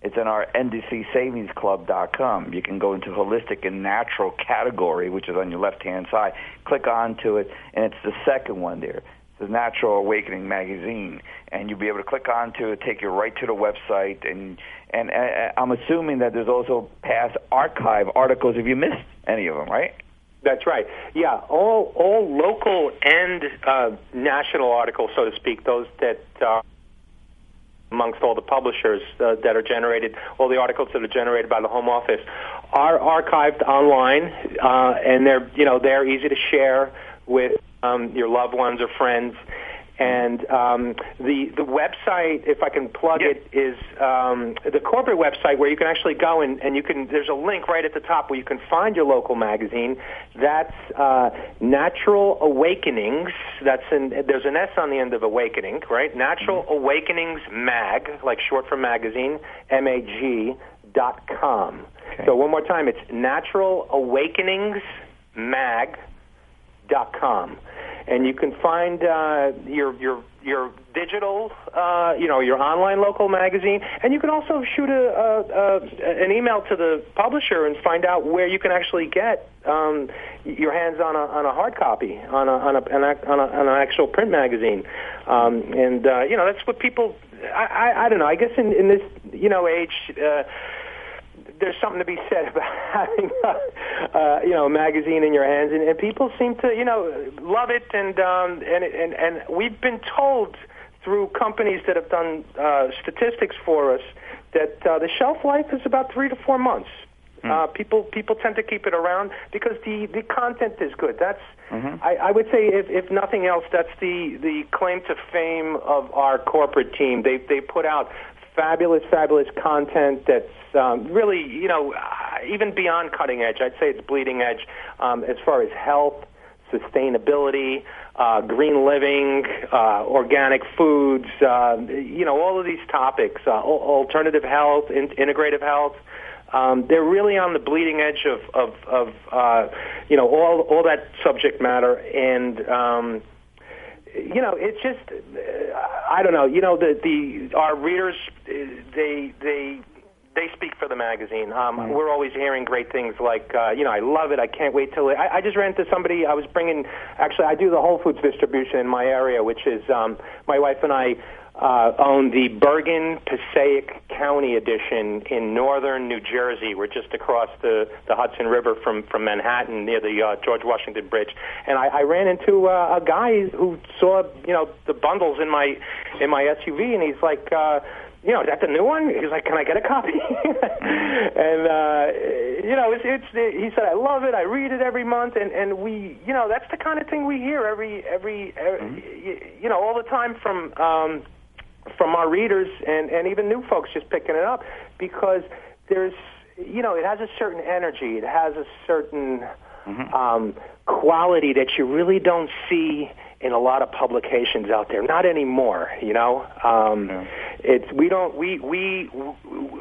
it's in our ndcsavingsclub.com. You can go into holistic and natural category, which is on your left-hand side. Click onto it, and it's the second one there. It's the Natural Awakening magazine, and you'll be able to click onto it, take you right to the website, and and uh, I'm assuming that there's also past archive articles if you missed any of them, right? That's right. Yeah, all all local and uh, national articles, so to speak, those that. Uh amongst all the publishers uh, that are generated, all the articles that are generated by the Home Office, are archived online, uh, and they're you know they're easy to share with um, your loved ones or friends. And um, the the website, if I can plug it, is um, the corporate website where you can actually go and, and you can. There's a link right at the top where you can find your local magazine. That's uh, Natural Awakenings. That's in, there's an S on the end of awakening, right? Natural mm-hmm. Awakenings Mag, like short for magazine, M A G dot com. Okay. So one more time, it's Natural Awakenings Mag dot com and you can find uh, your your your digital, uh, you know, your online local magazine, and you can also shoot a, a, a an email to the publisher and find out where you can actually get um, your hands on a on a hard copy on a on a on, on, a, on an actual print magazine, um, and uh, you know that's what people. I, I I don't know. I guess in in this you know age. Uh, there's something to be said about having a, uh, you know a magazine in your hands, and, and people seem to you know love it, and um, and and and we've been told through companies that have done uh, statistics for us that uh, the shelf life is about three to four months. Mm. Uh, people people tend to keep it around because the the content is good. That's mm-hmm. I, I would say if if nothing else, that's the the claim to fame of our corporate team. They they put out fabulous fabulous content that's um, really, you know, uh, even beyond cutting edge. I'd say it's bleeding edge um, as far as health, sustainability, uh, green living, uh, organic foods, uh, you know, all of these topics, uh, alternative health, in- integrative health. Um, they're really on the bleeding edge of, of, of uh, you know, all, all that subject matter. And, um, you know, it's just, I don't know, you know, the, the, our readers, they, they, they speak for the magazine. Um, mm. We're always hearing great things like, uh, you know, I love it. I can't wait till it. I, I just ran into somebody. I was bringing. Actually, I do the Whole Foods distribution in my area, which is um, my wife and I uh, own the Bergen Passaic County edition in northern New Jersey. We're just across the, the Hudson River from, from Manhattan near the uh, George Washington Bridge. And I, I ran into uh, a guy who saw, you know, the bundles in my in my SUV, and he's like. Uh, you know, is that the new one? He's like, can I get a copy? and uh, you know, it's, it's he said, I love it. I read it every month, and and we, you know, that's the kind of thing we hear every every, every mm-hmm. you know all the time from um, from our readers and and even new folks just picking it up because there's you know it has a certain energy, it has a certain mm-hmm. um, quality that you really don't see in a lot of publications out there. Not anymore, you know. Um, yeah. It's we don't we we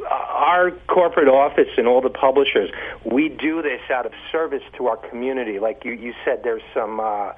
our corporate office and all the publishers we do this out of service to our community. Like you you said, there's some. Uh,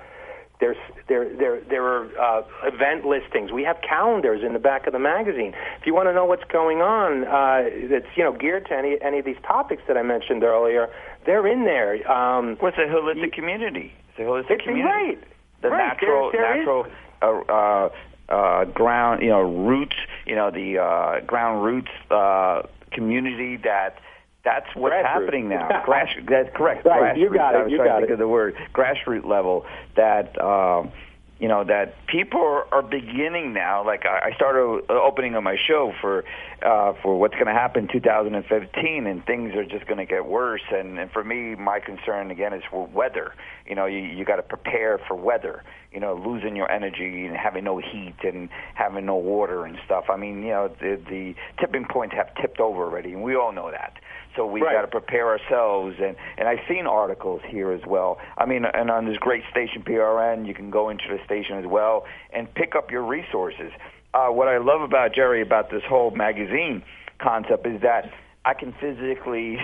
there's there there there are uh, event listings. We have calendars in the back of the magazine. If you want to know what's going on, uh, that's you know geared to any any of these topics that I mentioned earlier, they're in there. Um, What's a holistic you, community? It's a holistic it's community. Right the right. natural there, there natural uh, uh, uh, ground, you know, roots, you know, the uh, ground roots uh, community that that's what's grassroots. happening now. Grass, that's correct. Right, you got it. I was you trying got to think it. of the word grassroots level. That um, you know that people are, beginning now. Like I, started opening on my show for uh, for what's going to happen in 2015, and things are just going to get worse. And, and for me, my concern again is for weather. You know, you you got to prepare for weather. You know, losing your energy and having no heat and having no water and stuff. I mean, you know, the the tipping points have tipped over already, and we all know that. So we right. got to prepare ourselves, and and I've seen articles here as well. I mean, and on this great station PRN, you can go into the station as well and pick up your resources. Uh, what I love about Jerry about this whole magazine concept is that I can physically,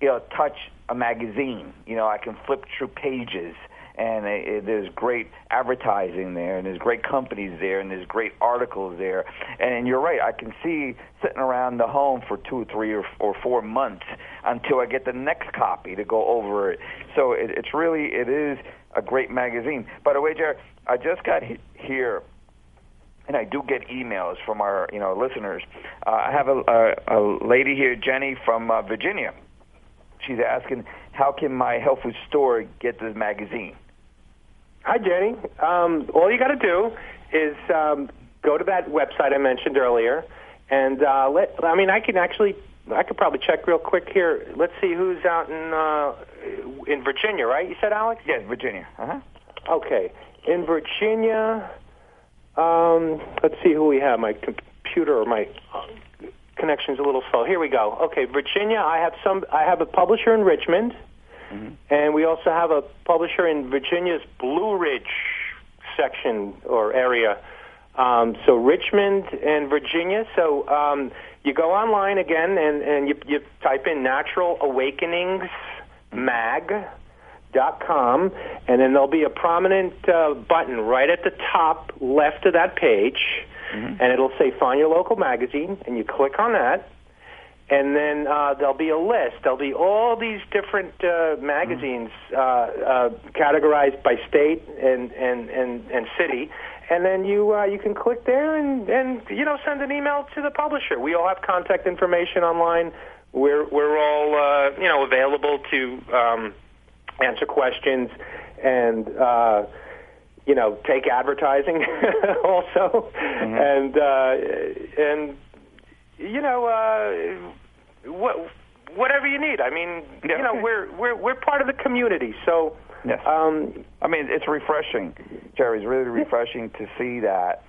you know, touch a magazine. You know, I can flip through pages and it, there's great advertising there, and there's great companies there, and there's great articles there. And, and you're right, I can see sitting around the home for two, three, or, or four months until I get the next copy to go over it. So it, it's really, it is a great magazine. By the way, Jared, I just got here and I do get emails from our you know listeners. Uh, I have a, a, a lady here, Jenny from uh, Virginia. She's asking, how can my health food store get this magazine? Hi, Jenny. Um, all you got to do is um, go to that website I mentioned earlier, and uh, let. I mean, I can actually, I could probably check real quick here. Let's see who's out in uh, in Virginia, right? You said, Alex? Yes, Virginia. Uh-huh. Okay, in Virginia. Um, let's see who we have. My computer or my uh, connection's a little slow. Here we go. Okay, Virginia. I have some. I have a publisher in Richmond. Mm-hmm. And we also have a publisher in Virginia's Blue Ridge section or area. Um, so Richmond and Virginia. So um, you go online again and, and you, you type in Natural Awakenings Mag. dot com, and then there'll be a prominent uh, button right at the top left of that page, mm-hmm. and it'll say "Find your local magazine," and you click on that, and then uh, there'll be a list. There'll be all these different uh, magazines uh, uh, categorized by state and and and, and city, and then you uh, you can click there and and you know send an email to the publisher. We all have contact information online. We're we're all uh, you know available to um, answer questions and. Uh, you know, take advertising also, mm-hmm. and uh, and you know, uh, what whatever you need. I mean, yeah. you know, we're we're we're part of the community, so Yes. Um, I mean, it's refreshing, Jerry. It's really refreshing to see that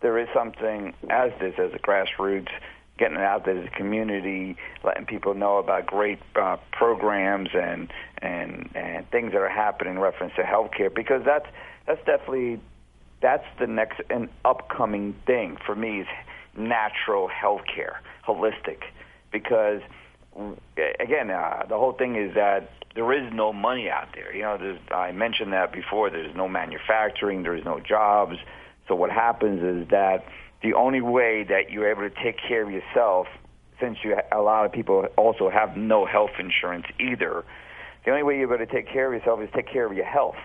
there is something as this, as a grassroots, getting it out there to the community, letting people know about great uh, programs and and and things that are happening in reference to healthcare. Because that's that's definitely that's the next and upcoming thing for me is natural healthcare, holistic. Because again, uh, the whole thing is that there is no money out there. You know, there's, I mentioned that before. There's no manufacturing. There's no jobs. So what happens is that the only way that you're able to take care of yourself, since you a lot of people also have no health insurance either, the only way you're going to take care of yourself is take care of your health.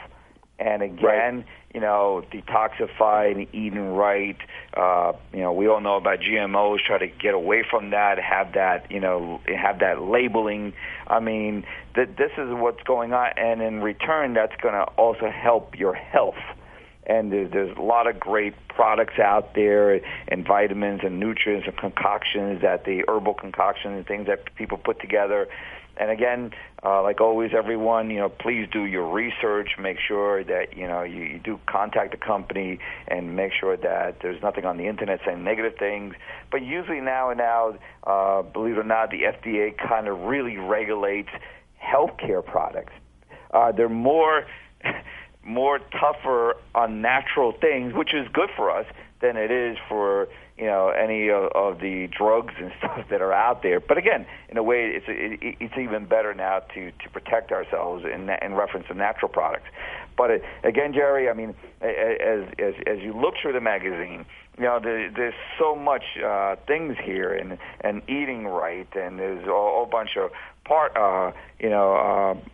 And again, right. you know, detoxify and eating right. Uh, you know, we all know about GMOs. Try to get away from that. Have that, you know, have that labeling. I mean, that this is what's going on, and in return, that's going to also help your health and there's, there's a lot of great products out there and vitamins and nutrients and concoctions that the herbal concoctions and things that people put together and again, uh, like always, everyone, you know, please do your research. Make sure that you know you, you do contact the company and make sure that there's nothing on the internet saying negative things. But usually now and now, uh, believe it or not, the FDA kind of really regulates healthcare products. Uh, they're more more tougher on natural things, which is good for us than it is for you know any of, of the drugs and stuff that are out there. But again, in a way, it's it, it's even better now to to protect ourselves in in reference to natural products. But it, again, Jerry, I mean, as as as you look through the magazine, you know, there, there's so much uh, things here, and and eating right, and there's a whole bunch of part, uh, you know. Uh,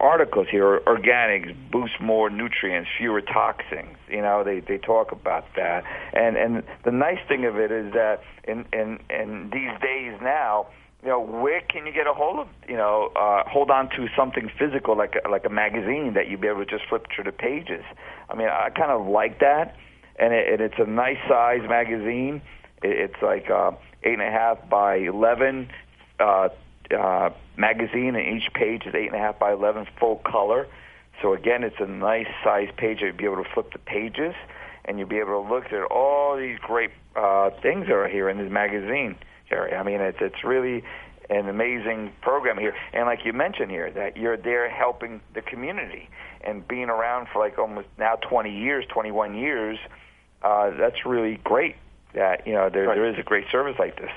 articles here. Organics boost more nutrients, fewer toxins. You know, they they talk about that. And and the nice thing of it is that in in in these days now, you know, where can you get a hold of, you know, uh, hold on to something physical like a, like a magazine that you'd be able to just flip through the pages. I mean, I kind of like that, and, it, and it's a nice size magazine. It, it's like uh, eight and a half by eleven. Uh, uh, magazine, and each page is eight and a half by eleven, full color. So again, it's a nice size page. You'll be able to flip the pages, and you'll be able to look at all these great uh, things that are here in this magazine, Jerry. I mean, it's it's really an amazing program here. And like you mentioned here, that you're there helping the community and being around for like almost now 20 years, 21 years. Uh, that's really great. That you know there right. there is a great service like this.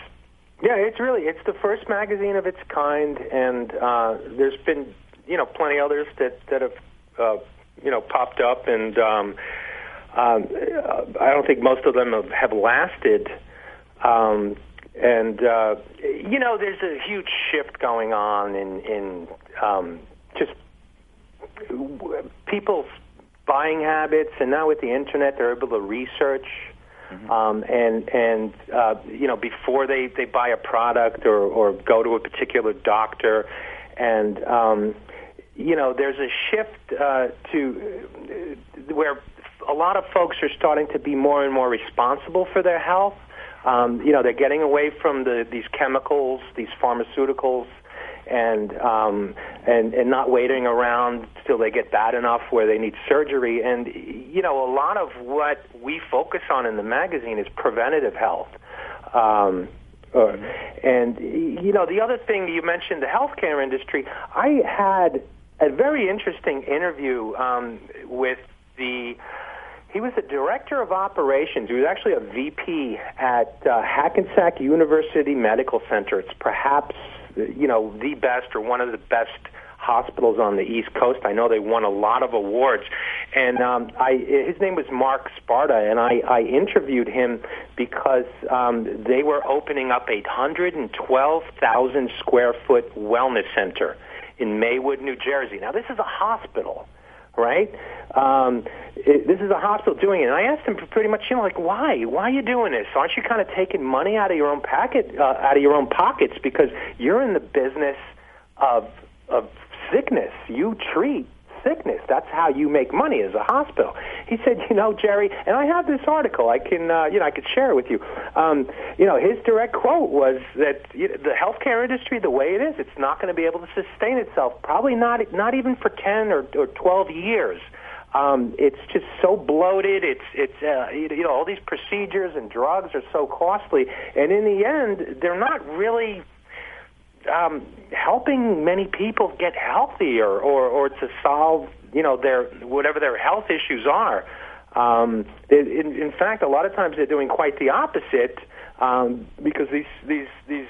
Yeah, it's really it's the first magazine of its kind, and uh, there's been you know plenty others that that have uh, you know popped up, and um, um, I don't think most of them have, have lasted. Um, and uh, you know, there's a huge shift going on in in um, just people's buying habits, and now with the internet, they're able to research Mm-hmm. Um, and and uh, you know before they, they buy a product or, or go to a particular doctor, and um, you know there's a shift uh, to uh, where a lot of folks are starting to be more and more responsible for their health. Um, you know they're getting away from the, these chemicals, these pharmaceuticals, and um, and and not waiting around till they get bad enough where they need surgery. And you know, a lot of what we focus on in the magazine is preventative health. Um, uh, and you know, the other thing you mentioned, the healthcare industry. I had a very interesting interview um, with the. He was the director of operations. He was actually a VP at uh, Hackensack University Medical Center. It's perhaps you know the best or one of the best hospitals on the East Coast. I know they won a lot of awards, and um, I his name was Mark Sparta, and I, I interviewed him because um, they were opening up a hundred and twelve thousand square foot wellness center in Maywood, New Jersey. Now this is a hospital right? Um, it, this is a hospital doing it. And I asked him pretty much, you know, like, why? Why are you doing this? Aren't you kind of taking money out of your own pocket, uh, out of your own pockets, because you're in the business of of sickness. You treat sickness. That's how you make money as a hospital. He said, you know, Jerry, and I have this article. I can, uh, you know, I could share it with you. Um, you know, his direct quote was that you know, the healthcare industry, the way it is, it's not going to be able to sustain itself. Probably not, not even for ten or, or twelve years. Um, it's just so bloated. It's it's uh, you know all these procedures and drugs are so costly, and in the end, they're not really um, helping many people get healthier or, or to solve, you know, their whatever their health issues are. Um, in, in fact, a lot of times they're doing quite the opposite um, because these these these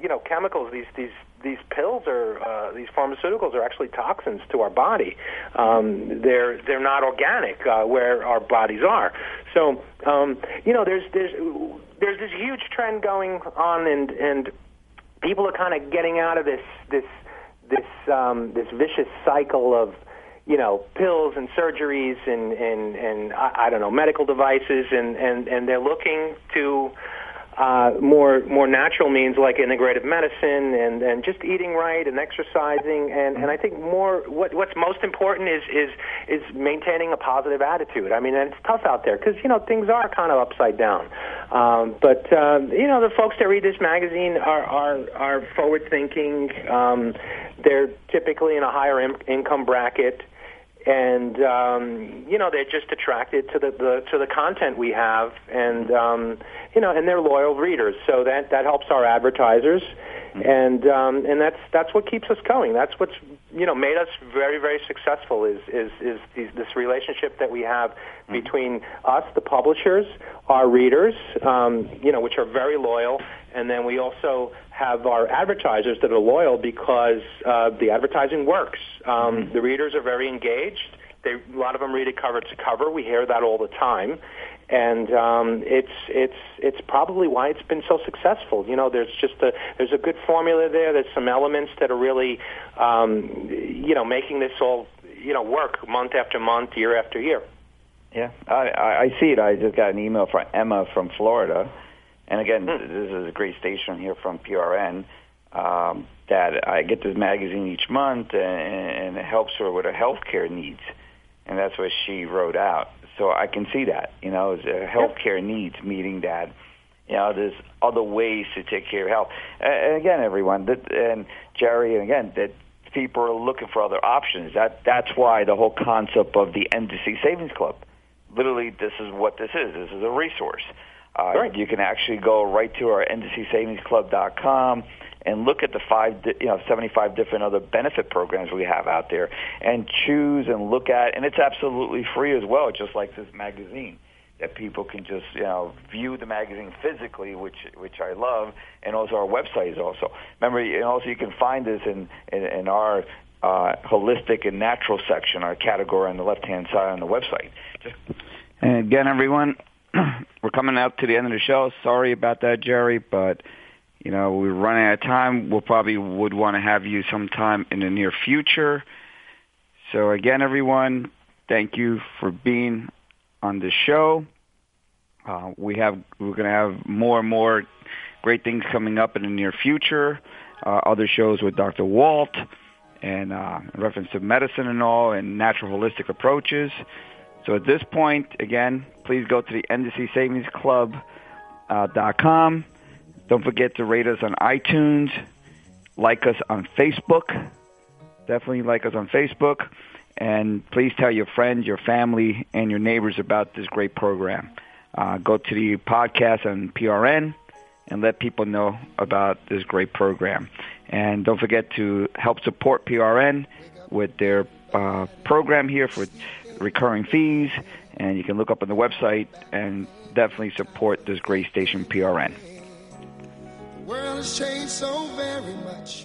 you know chemicals, these these these pills are uh, these pharmaceuticals are actually toxins to our body. Um, they're they're not organic uh, where our bodies are. So um, you know, there's there's there's this huge trend going on, and and people are kind of getting out of this this this um, this vicious cycle of you know pills and surgeries and and and I, I don't know medical devices and and and they're looking to uh, more more natural means like integrative medicine and and just eating right and exercising and and I think more what what's most important is is is maintaining a positive attitude. I mean, and it's tough out there because you know things are kind of upside down. Um, but um, you know, the folks that read this magazine are are are forward thinking. Um, they're typically in a higher in- income bracket and um, you know they're just attracted to the, the to the content we have, and um, you know, and they're loyal readers. So that that helps our advertisers. And um, and that's that's what keeps us going. That's what's you know made us very very successful is is is these, this relationship that we have mm-hmm. between us, the publishers, our readers, um, you know, which are very loyal, and then we also have our advertisers that are loyal because uh, the advertising works. Um, mm-hmm. The readers are very engaged. They, a lot of them read it cover to cover. We hear that all the time, and um, it's it's it's probably why it's been so successful. You know, there's just a there's a good formula there. There's some elements that are really, um, you know, making this all you know work month after month, year after year. Yeah, I, I see it. I just got an email from Emma from Florida and again, hmm. this is a great station here from PRN. Um, that I get this magazine each month, and, and it helps her with her healthcare needs, and that's what she wrote out. So I can see that, you know, healthcare needs, meeting that, you know, there's other ways to take care of health. And again, everyone, that, and Jerry, and again, that people are looking for other options. That that's why the whole concept of the NDC Savings Club. Literally, this is what this is. This is a resource. Uh, right. You can actually go right to our NDCSavingsClub.com and look at the five, you know, 75 different other benefit programs we have out there, and choose and look at, and it's absolutely free as well, just like this magazine that people can just you know view the magazine physically, which which I love, and also our website is also. Remember, and also you can find this in in, in our uh, holistic and natural section, our category on the left hand side on the website. And again, everyone, we're coming up to the end of the show. Sorry about that, Jerry, but you know we're running out of time. We'll probably would want to have you sometime in the near future. So again, everyone, thank you for being on the show. Uh, we have we're going to have more and more great things coming up in the near future. Uh, other shows with Dr. Wald and uh, reference to medicine and all and natural holistic approaches. So at this point, again, please go to the NDC Savings Club uh, .com. Don't forget to rate us on iTunes. Like us on Facebook. Definitely like us on Facebook. And please tell your friends, your family, and your neighbors about this great program. Uh, go to the podcast on PRN and let people know about this great program. And don't forget to help support PRN with their uh, program here for recurring fees, and you can look up on the website and definitely support this great station, PRN. World has changed so very much